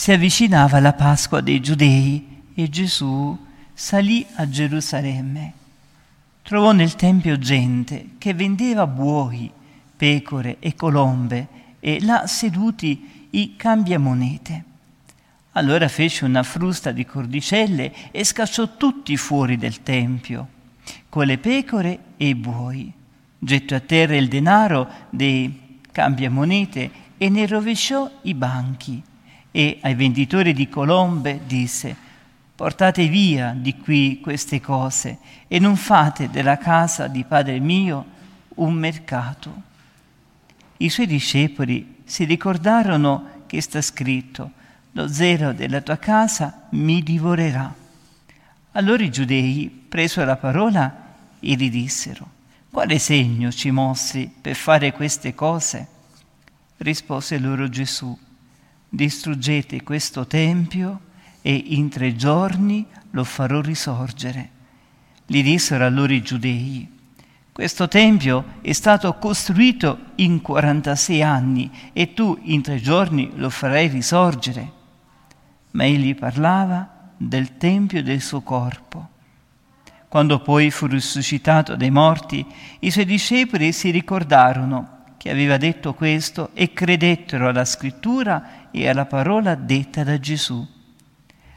Si avvicinava la Pasqua dei Giudei e Gesù salì a Gerusalemme. Trovò nel Tempio gente che vendeva buoi, pecore e colombe e là seduti i cambiamonete. Allora fece una frusta di cordicelle e scacciò tutti fuori del Tempio, con le pecore e i buoi. Gettò a terra il denaro dei cambiamonete e ne rovesciò i banchi. E ai venditori di colombe disse, portate via di qui queste cose e non fate della casa di Padre mio un mercato. I suoi discepoli si ricordarono che sta scritto, lo zelo della tua casa mi divorerà. Allora i giudei presero la parola e gli dissero, quale segno ci mostri per fare queste cose? Rispose loro Gesù, distruggete questo tempio e in tre giorni lo farò risorgere. Gli dissero allora i giudei, questo tempio è stato costruito in 46 anni e tu in tre giorni lo farai risorgere ma egli parlava del tempio del suo corpo. Quando poi fu risuscitato dai morti, i suoi discepoli si ricordarono che aveva detto questo e credettero alla scrittura e alla parola detta da Gesù.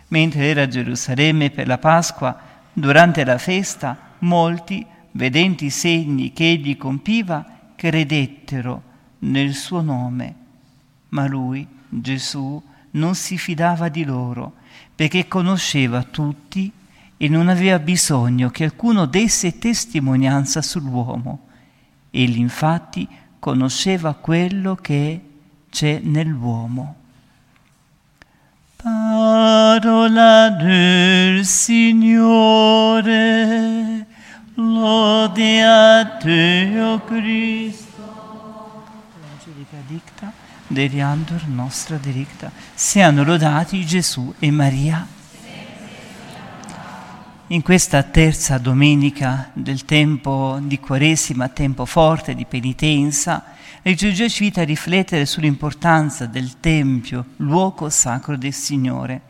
Mentre era a Gerusalemme per la Pasqua, durante la festa, molti, vedenti i segni che egli compiva, credettero nel suo nome. Ma lui, Gesù, non si fidava di loro, perché conosceva tutti e non aveva bisogno che alcuno desse testimonianza sull'uomo. Egli infatti conosceva quello che c'è nell'uomo. Parola del Signore, lode a te, o Cristo. Angelica dicta deriandor nostra delicta. Siano lodati Gesù e Maria. In questa terza domenica del tempo di Quaresima, tempo forte di penitenza, la liturgia ci invita a riflettere sull'importanza del Tempio, luogo sacro del Signore.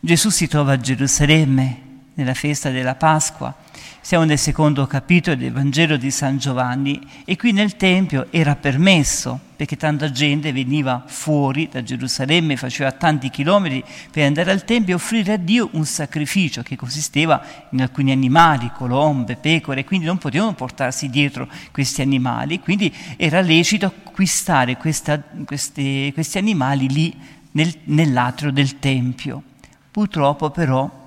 Gesù si trova a Gerusalemme nella festa della Pasqua siamo nel secondo capitolo del Vangelo di San Giovanni e qui nel Tempio era permesso, perché tanta gente veniva fuori da Gerusalemme, faceva tanti chilometri per andare al Tempio e offrire a Dio un sacrificio che consisteva in alcuni animali, colombe, pecore, quindi non potevano portarsi dietro questi animali, quindi era lecito acquistare questa, questi, questi animali lì nel, nell'atrio del Tempio. Purtroppo però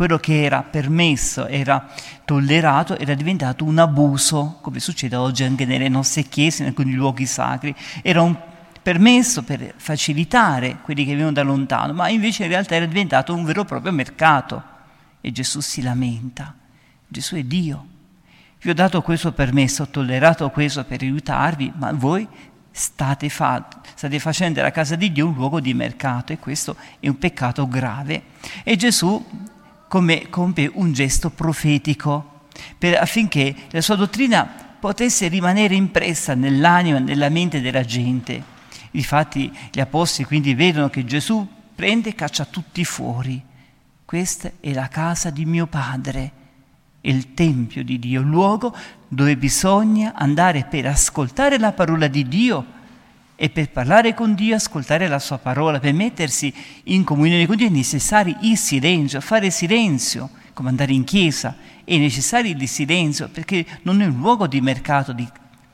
quello che era permesso, era tollerato, era diventato un abuso, come succede oggi anche nelle nostre chiese, in alcuni luoghi sacri. Era un permesso per facilitare quelli che venivano da lontano, ma invece in realtà era diventato un vero e proprio mercato. E Gesù si lamenta. Gesù è Dio. Vi ho dato questo permesso, ho tollerato questo per aiutarvi, ma voi state, fa- state facendo della casa di Dio un luogo di mercato e questo è un peccato grave. E Gesù come compie un gesto profetico per, affinché la sua dottrina potesse rimanere impressa nell'anima nella mente della gente. Infatti gli apostoli quindi vedono che Gesù prende e caccia tutti fuori. Questa è la casa di mio padre, il Tempio di Dio, il luogo dove bisogna andare per ascoltare la parola di Dio e per parlare con Dio, ascoltare la sua parola, per mettersi in comunione con Dio è necessario il silenzio, fare silenzio, come andare in chiesa, è necessario il silenzio perché non è un luogo di mercato, di,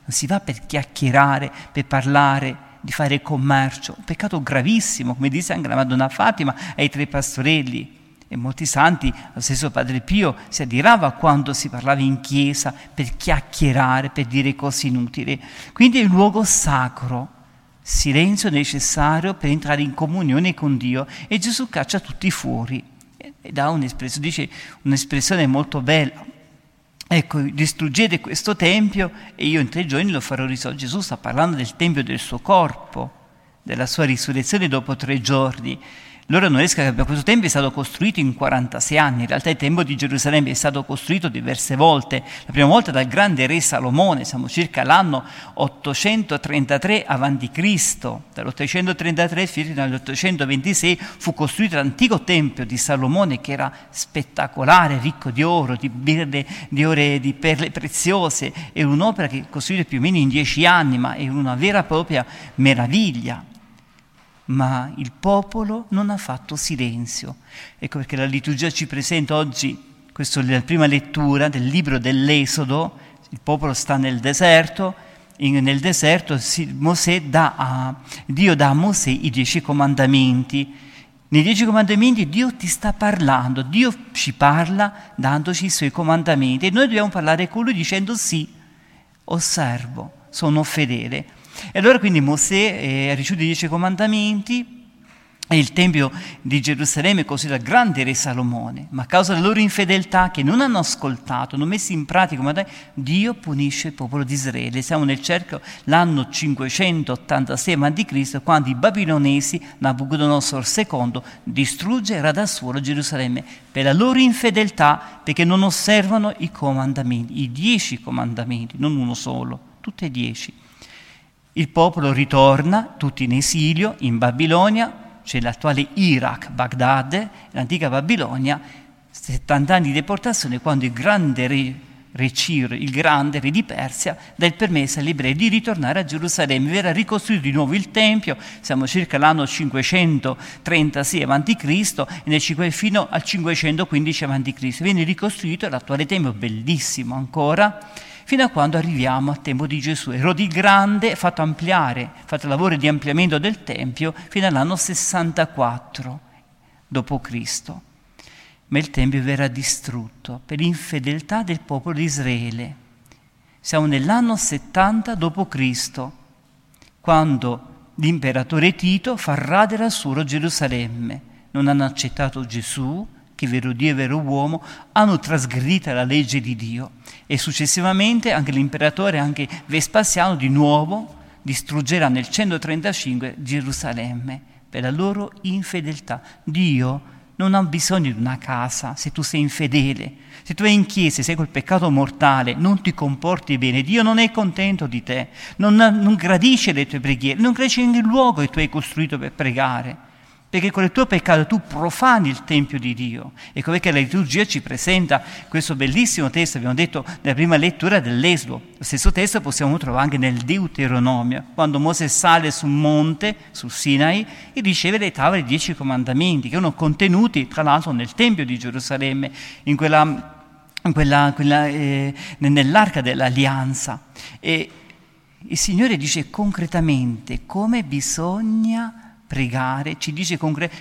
si va per chiacchierare, per parlare, di fare commercio, un peccato gravissimo, come dice anche la Madonna Fatima ai tre pastorelli. E molti santi, lo stesso Padre Pio, si adirava quando si parlava in chiesa per chiacchierare, per dire cose inutili. Quindi è un luogo sacro, silenzio necessario per entrare in comunione con Dio e Gesù caccia tutti fuori e dà un'espressione, dice un'espressione molto bella. Ecco, distruggete questo tempio e io in tre giorni lo farò risolvere. Gesù sta parlando del tempio del suo corpo, della sua risurrezione dopo tre giorni. Loro non riescono a questo tempio è stato costruito in 46 anni, in realtà il tempio di Gerusalemme è stato costruito diverse volte, la prima volta dal grande re Salomone, siamo circa l'anno 833 a.C., dall'833 fino all'826 fu costruito l'antico tempio di Salomone che era spettacolare, ricco di oro, di, birre, di ore, di perle preziose, è un'opera che è costruita più o meno in dieci anni, ma è una vera e propria meraviglia ma il popolo non ha fatto silenzio. Ecco perché la liturgia ci presenta oggi, questa è la prima lettura del libro dell'Esodo, il popolo sta nel deserto, in, nel deserto dà a, Dio dà a Mosè i dieci comandamenti. Nei dieci comandamenti Dio ti sta parlando, Dio ci parla dandoci i suoi comandamenti e noi dobbiamo parlare con lui dicendo sì, osservo, sono fedele. E allora quindi Mosè eh, ricevuto i dieci comandamenti e il Tempio di Gerusalemme è costruito dal grande re Salomone, ma a causa della loro infedeltà che non hanno ascoltato, non messo in pratica, ma Dio punisce il popolo di Israele. Siamo nel cerchio l'anno 586 a.C., quando i babilonesi, Nabucodonosor II, distrugge e rada al suolo Gerusalemme per la loro infedeltà, perché non osservano i comandamenti, i dieci comandamenti, non uno solo, tutti e dieci. Il popolo ritorna, tutti in esilio, in Babilonia, c'è l'attuale Iraq, Baghdad, l'antica Babilonia, 70 anni di deportazione quando il grande re, re Ciro, il grande re di Persia, dà il permesso agli ebrei di ritornare a Gerusalemme. Verrà ricostruito di nuovo il Tempio, siamo circa l'anno 536 a.C. e fino al 515 a.C. Viene ricostruito l'attuale Tempio, bellissimo ancora, fino a quando arriviamo al tempo di Gesù. Erode il Grande fatto ampliare, fatto lavori di ampliamento del Tempio fino all'anno 64 d.C. Ma il Tempio verrà distrutto per l'infedeltà del popolo di Israele. Siamo nell'anno 70 d.C., quando l'imperatore Tito fa radere a suolo Gerusalemme. Non hanno accettato Gesù, che vero Dio e vero uomo, hanno trasgredito la legge di Dio e successivamente anche l'imperatore, anche Vespasiano, di nuovo distruggerà nel 135 Gerusalemme per la loro infedeltà. Dio non ha bisogno di una casa se tu sei infedele. Se tu vai in chiesa sei col peccato mortale, non ti comporti bene, Dio non è contento di te, non, non gradisce le tue preghiere, non gradisce il luogo che tu hai costruito per pregare perché con il tuo peccato tu profani il Tempio di Dio. Ecco perché la liturgia ci presenta questo bellissimo testo, abbiamo detto nella prima lettura dell'Esodo. Lo stesso testo possiamo trovare anche nel Deuteronomio, quando Mosè sale sul monte, sul Sinai, e riceve le tavole dei dieci comandamenti, che sono contenuti tra l'altro nel Tempio di Gerusalemme, in quella, quella, quella, eh, nell'arca dell'alleanza. E il Signore dice concretamente come bisogna pregare, ci dice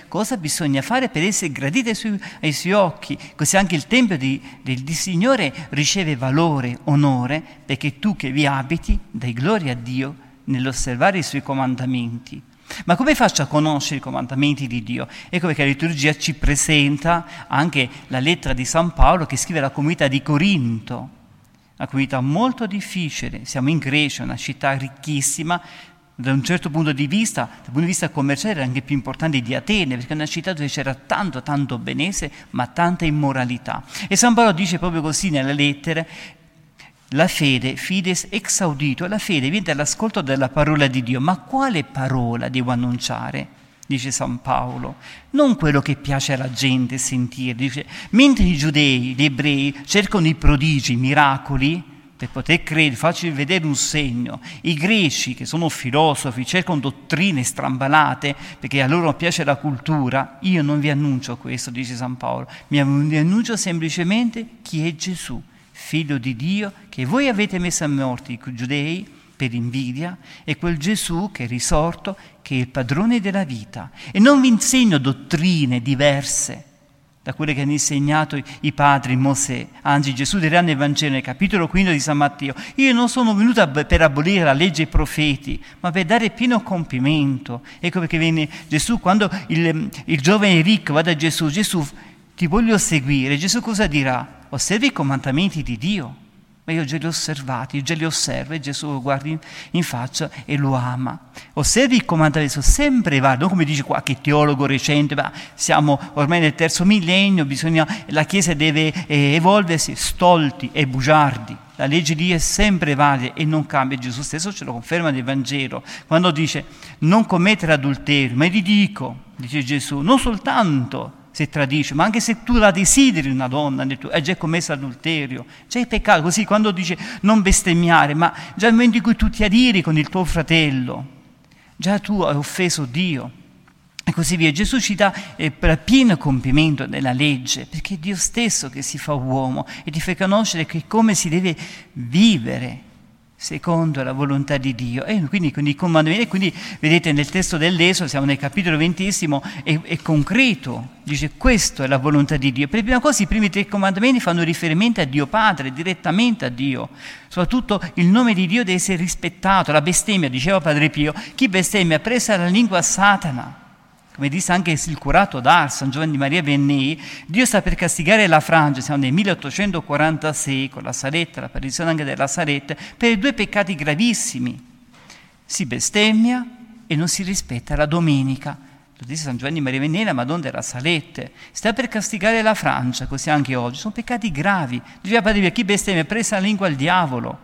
cosa bisogna fare per essere graditi ai suoi, ai suoi occhi, così anche il Tempio di, del, del Signore riceve valore, onore, perché tu che vi abiti dai gloria a Dio nell'osservare i suoi comandamenti. Ma come faccio a conoscere i comandamenti di Dio? Ecco perché la liturgia ci presenta anche la lettera di San Paolo che scrive alla comunità di Corinto, una comunità molto difficile, siamo in Grecia, una città ricchissima, da un certo punto di vista, dal punto di vista commerciale, era anche più importante di Atene, perché è una città dove c'era tanto, tanto benessere, ma tanta immoralità. E San Paolo dice proprio così nelle lettere, la fede, fides ex audito, la fede viene dall'ascolto della parola di Dio. Ma quale parola devo annunciare? Dice San Paolo, non quello che piace alla gente sentire. Dice, mentre i giudei, gli ebrei cercano i prodigi, i miracoli, per poter credere, farci vedere un segno. I greci, che sono filosofi, cercano dottrine strambalate perché a loro piace la cultura. Io non vi annuncio questo, dice San Paolo, mi annuncio semplicemente chi è Gesù, figlio di Dio, che voi avete messo a morte, i giudei, per invidia, e quel Gesù che è risorto, che è il padrone della vita. E non vi insegno dottrine diverse da quelle che hanno insegnato i padri Mosè. Anzi, Gesù dirà nel Vangelo, nel capitolo 15 di San Matteo, io non sono venuto per abolire la legge e i profeti, ma per dare pieno compimento. Ecco perché viene Gesù, quando il, il giovane ricco va da Gesù, Gesù ti voglio seguire, Gesù cosa dirà? Osservi i comandamenti di Dio. Ma io già li ho osservati, io già li osservo e Gesù lo guarda in, in, faccia e lo ama. Osservi il comandamento, sempre validi, non come dice qualche teologo recente, ma siamo ormai nel terzo millennio, bisogna, la Chiesa deve eh, evolversi stolti e bugiardi. La legge di Dio è sempre valida e non cambia. Gesù stesso ce lo conferma nel Vangelo, quando dice non commettere adulterio, ma vi dico, dice Gesù, non soltanto se tradisce, ma anche se tu la desideri una donna, hai già commesso adulterio, già hai peccato, così quando dice non bestemmiare, ma già nel momento in cui tu ti adiri con il tuo fratello, già tu hai offeso Dio e così via. Gesù ci dà eh, pieno compimento della legge, perché è Dio stesso che si fa uomo e ti fa conoscere che come si deve vivere secondo la volontà di Dio. E quindi con i comandamenti, quindi vedete nel testo dell'Esodo, siamo nel capitolo ventesimo, è, è, concreto, dice questo è la volontà di Dio. Per prima cosa i primi tre comandamenti fanno riferimento a Dio Padre, direttamente a Dio. Soprattutto il nome di Dio deve essere rispettato, la bestemmia, diceva Padre Pio, chi bestemmia presa la lingua Satana come disse anche il curato d'Ars, San Giovanni Maria Vianney, Dio sta per castigare la Francia, siamo nel 1846, con la Saletta, l'apparizione anche della Saletta, per due peccati gravissimi. Si bestemmia e non si rispetta la domenica. Lo disse San Giovanni Maria Vianney, la Madonna della Salette. Sta per castigare la Francia, così anche oggi. Sono peccati gravi. Diceva Padre Pio, chi bestemmia presa la lingua al diavolo.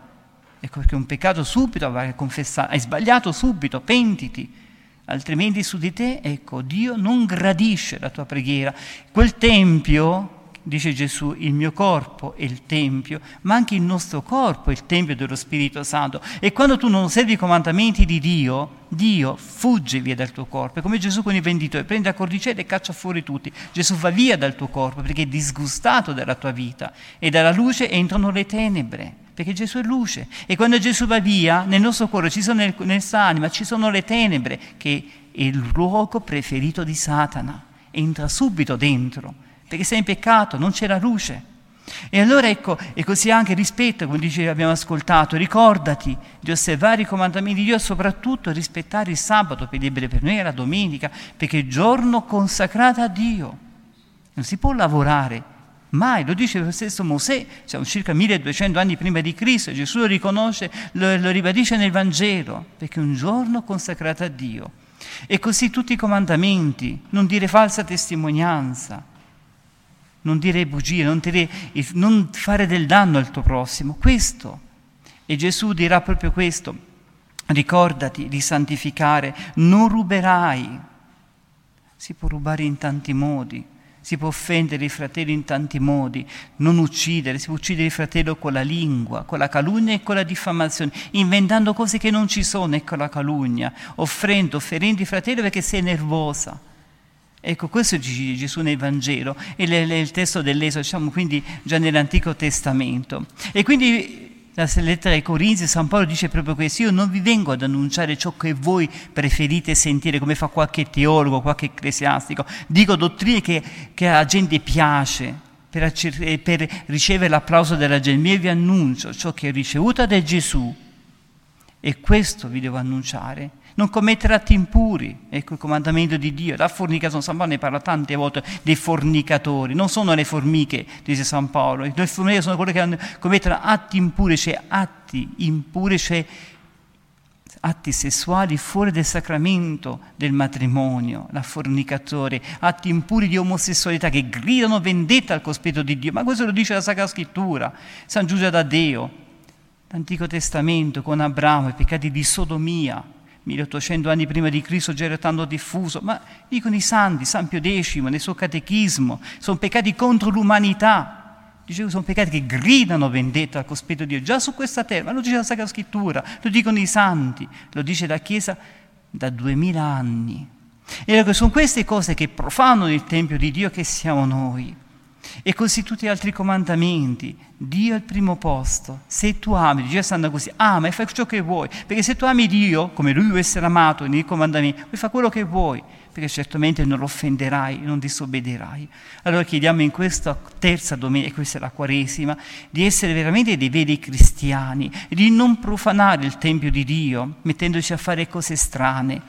Ecco perché un peccato subito hai sbagliato subito, pentiti altrimenti su di te, ecco, Dio non gradisce la tua preghiera. Quel tempio, dice Gesù, il mio corpo è il tempio, ma anche il nostro corpo è il tempio dello Spirito Santo. E quando tu non osservi i comandamenti di Dio, Dio fugge via dal tuo corpo. È come Gesù con i venditori, prende la cordicella e caccia fuori tutti. Gesù va via dal tuo corpo perché è disgustato dalla tua vita e dalla luce entrano le tenebre perché Gesù è luce. E quando Gesù va via, nel nostro cuore, ci sono nel, nel anima, ci sono le tenebre, che è il luogo preferito di Satana. Entra subito dentro, perché sei in peccato, non c'è la luce. E allora ecco, e così anche rispetto, come dice, abbiamo ascoltato, ricordati di osservare i comandamenti di Dio e soprattutto rispettare il sabato, libero per noi è la domenica, perché è giorno consacrato a Dio. Non si può lavorare Mai, lo dice lo stesso Mosè, siamo circa 1200 anni prima di Cristo, Gesù lo riconosce, lo, lo ribadisce nel Vangelo, perché è un giorno consacrato a Dio. E così tutti i comandamenti, non dire falsa testimonianza, non dire bugie, non, dire, non fare del danno al tuo prossimo, questo. E Gesù dirà proprio questo, ricordati di santificare, non ruberai. Si può rubare in tanti modi, si può offendere i fratelli in tanti modi, non uccidere, si può uccidere il fratello con la lingua, con la calunnia e con la diffamazione, inventando cose che non ci sono, ecco la calunnia, offrendo, ferendo il fratello perché sei nervosa. Ecco, questo dice Gesù nel Vangelo e il testo dell'Esodo, diciamo quindi già nell'Antico Testamento. E quindi la lettera ai Corinzi, San Paolo dice proprio questo, io non vi vengo ad annunciare ciò che voi preferite sentire, come fa qualche teologo, qualche ecclesiastico, dico dottrine che, che alla gente piace, per, per, ricevere l'applauso della gente, io vi annuncio ciò che ho ricevuto da Gesù e questo vi devo annunciare non commettere atti impuri, ecco il comandamento di Dio. La fornicazione, San Paolo ne parla tante volte dei fornicatori, non sono le formiche, dice San Paolo, le formiche sono quelle che commettono atti impuri, cioè atti impuri, cioè atti sessuali fuori del sacramento del matrimonio, la fornicatore, atti impuri di omosessualità che gridano vendetta al cospetto di Dio, ma questo lo dice la Sacra Scrittura, San Giuseppe D'Addeo, l'Antico Testamento con Abramo, i peccati di sodomia, 1800 anni prima di Cristo già era tanto diffuso, ma dicono i santi, San Pio X nel suo catechismo, sono peccati contro l'umanità. Dicevo, sono peccati che gridano vendetta al cospetto di Dio, già su questa terra, ma lo dice la Sacra Scrittura, lo dicono i santi, lo dice la Chiesa da duemila anni. E sono queste cose che profanano il Tempio di Dio che siamo noi. E così tutti gli altri comandamenti. Dio è al primo posto. Se tu ami, Gesù stanno così, ama e fai ciò che vuoi. Perché se tu ami Dio, come Lui vuole essere amato nei comandamenti, puoi fare quello che vuoi, perché certamente non lo offenderai, non disobbederai. Allora chiediamo in questa terza domenica, questa è la Quaresima, di essere veramente dei veri cristiani, di non profanare il Tempio di Dio, mettendoci a fare cose strane,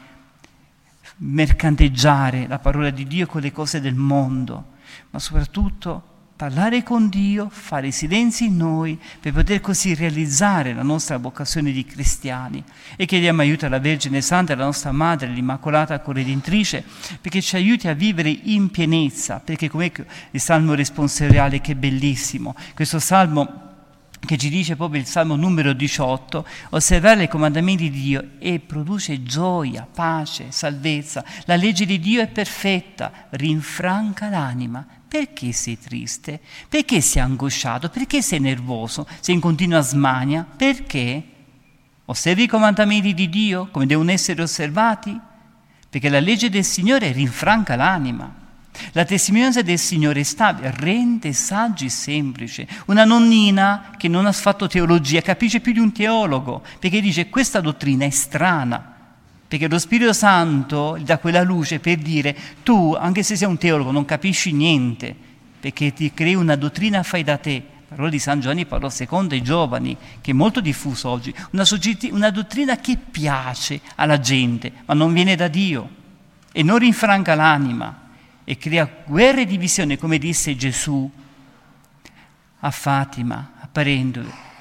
mercanteggiare la parola di Dio con le cose del mondo ma soprattutto parlare con Dio, fare silenzi in noi per poter così realizzare la nostra vocazione di cristiani. E chiediamo aiuto alla Vergine Santa, alla nostra Madre, l'Immacolata Corredentrice, perché ci aiuti a vivere in pienezza, perché come il Salmo responsoriale che è bellissimo, questo Salmo che ci dice proprio il Salmo numero 18, osservare i comandamenti di Dio e produce gioia, pace, salvezza. La legge di Dio è perfetta, rinfranca l'anima, perché sei triste? Perché sei angosciato? Perché sei nervoso? Sei in continua smania? Perché? Osservi i comandamenti di Dio come devono essere osservati? Perché la legge del Signore rinfranca l'anima. La testimonianza del Signore è stabile, rende saggi semplici. Una nonnina che non ha fatto teologia capisce più di un teologo, perché dice questa dottrina è strana perché lo Spirito Santo dà quella luce per dire tu, anche se sei un teologo, non capisci niente, perché ti crei una dottrina fai da te. Parola di San Giovanni Paolo II ai giovani, che è molto diffuso oggi, una, una dottrina che piace alla gente, ma non viene da Dio e non rinfranca l'anima e crea guerre e divisione, come disse Gesù a Fatima, apparendo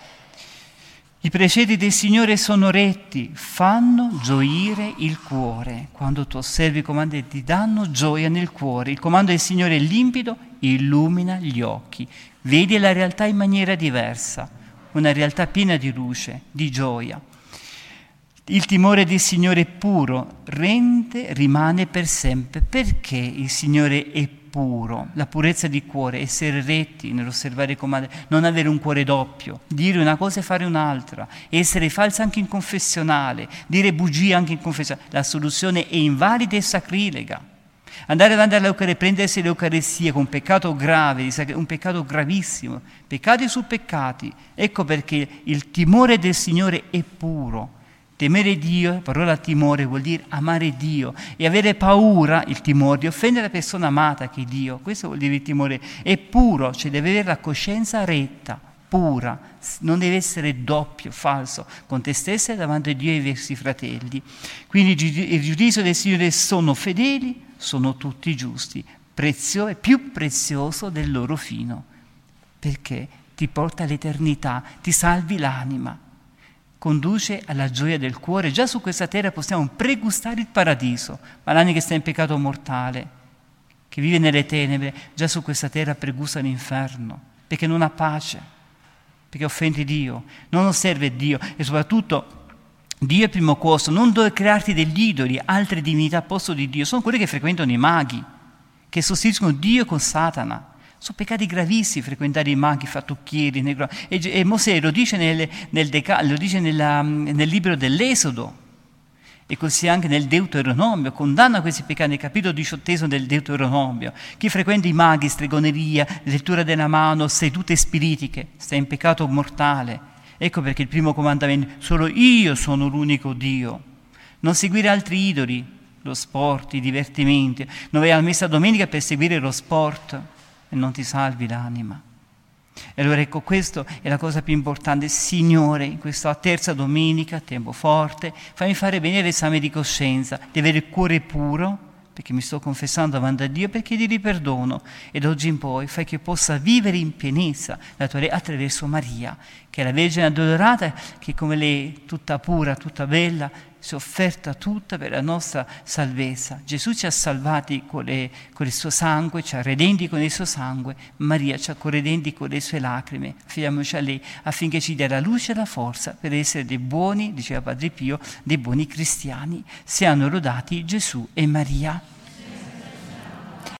i precetti del Signore sono retti, fanno gioire il cuore. Quando tu osservi i comandi ti danno gioia nel cuore. Il comando del Signore è limpido, illumina gli occhi. Vedi la realtà in maniera diversa, una realtà piena di luce, di gioia. Il timore del Signore puro, rende, rimane per sempre. Perché il Signore è puro? la purezza di cuore, essere retti nell'osservare i comandi, non avere un cuore doppio, dire una cosa e fare un'altra, essere falsi anche in confessionale, dire bugie anche in confessionale. La soluzione è invalida e sacrilega. Andare avanti all'Eucaristia, prendersi l'Eucaristia con un peccato grave, un peccato gravissimo, peccati su peccati. Ecco perché il timore del Signore è puro Temere Dio, la parola timore vuol dire amare Dio e avere paura, il timore, di offendere la persona amata che è Dio. Questo vuol dire il timore. È puro, cioè deve avere la coscienza retta, pura, non deve essere doppio, falso, con te stessa e davanti a Dio e ai versi fratelli. Quindi il giudizio del Signore sono fedeli, sono tutti giusti, prezio, è più prezioso del loro fino, perché ti porta all'eternità, ti salvi l'anima conduce alla gioia del cuore. Già su questa terra possiamo pregustare il paradiso, ma l'anima che sta in peccato mortale, che vive nelle tenebre, già su questa terra pregusta l'inferno, perché non ha pace, perché offende Dio, non osserve Dio e soprattutto Dio è primo costo, non dove crearti degli idoli, altre divinità a posto di Dio, sono quelli che frequentano i maghi, che sostituiscono Dio con Satana. Sono peccati gravissimi frequentare i maghi, fattucchieri. Negro. E, e Mosè lo dice, nel, nel, deca, lo dice nella, nel libro dell'Esodo e così anche nel Deuteronomio, condanna questi peccati nel capitolo diciottesimo del Deuteronomio. Chi frequenta i maghi, stregoneria, lettura della mano, sedute spiritiche, sta in peccato mortale. Ecco perché il primo comandamento, solo io sono l'unico Dio. Non seguire altri idoli, lo sport, i divertimenti. Non vai alla messa domenica per seguire lo sport e non ti salvi l'anima. E allora ecco, questa è la cosa più importante. Signore, in questa terza domenica, tempo forte, fammi fare bene l'esame di coscienza, di avere il cuore puro, perché mi sto confessando davanti a Dio, perché gli riperdono. Ed oggi in poi fai che possa vivere in pienezza la tua re attraverso Maria, che è la Vergine adorata, che come lei, tutta pura, tutta bella, si è offerta tutta per la nostra salvezza. Gesù ci ha salvati con, le, con, il suo sangue, ci ha redenti con il suo sangue, Maria ci ha corredenti con le sue lacrime. Affidiamoci a lei affinché ci dia la luce e la forza per essere dei buoni, diceva Padre Pio, dei buoni cristiani. Siano lodati Gesù e Maria.